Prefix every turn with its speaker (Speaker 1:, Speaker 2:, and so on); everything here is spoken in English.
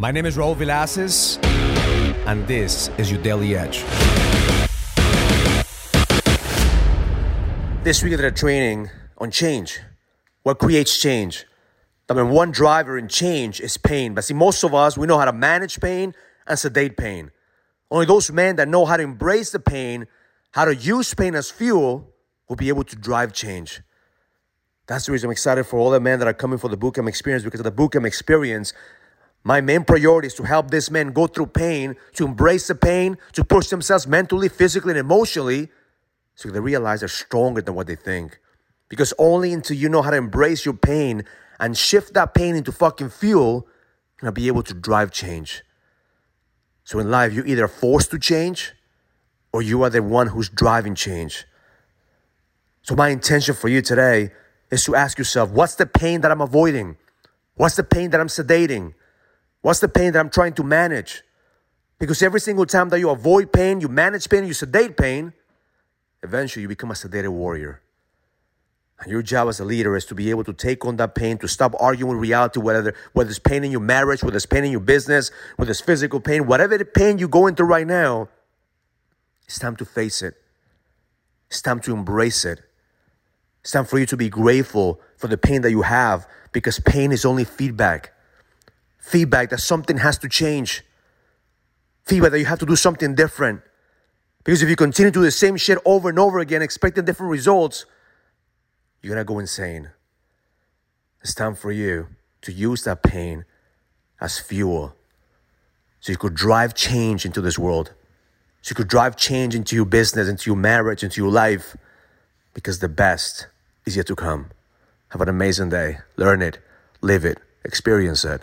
Speaker 1: My name is Raul Villacis, and this is your Daily Edge. This week of the training on change. What creates change? I mean, one driver in change is pain. But see, most of us, we know how to manage pain and sedate pain. Only those men that know how to embrace the pain, how to use pain as fuel, will be able to drive change. That's the reason I'm excited for all the men that are coming for the bootcamp experience because of the bootcamp experience. My main priority is to help these men go through pain, to embrace the pain, to push themselves mentally, physically, and emotionally so they realize they're stronger than what they think. Because only until you know how to embrace your pain and shift that pain into fucking fuel, you're gonna be able to drive change. So in life, you're either forced to change or you are the one who's driving change. So my intention for you today is to ask yourself, what's the pain that I'm avoiding? What's the pain that I'm sedating? What's the pain that I'm trying to manage? Because every single time that you avoid pain, you manage pain, you sedate pain, eventually you become a sedated warrior. And your job as a leader is to be able to take on that pain, to stop arguing with reality, whether, whether it's pain in your marriage, whether it's pain in your business, whether it's physical pain, whatever the pain you're going through right now, it's time to face it. It's time to embrace it. It's time for you to be grateful for the pain that you have because pain is only feedback. Feedback that something has to change. Feedback that you have to do something different. Because if you continue to do the same shit over and over again, expecting different results, you're gonna go insane. It's time for you to use that pain as fuel so you could drive change into this world. So you could drive change into your business, into your marriage, into your life, because the best is yet to come. Have an amazing day. Learn it, live it, experience it.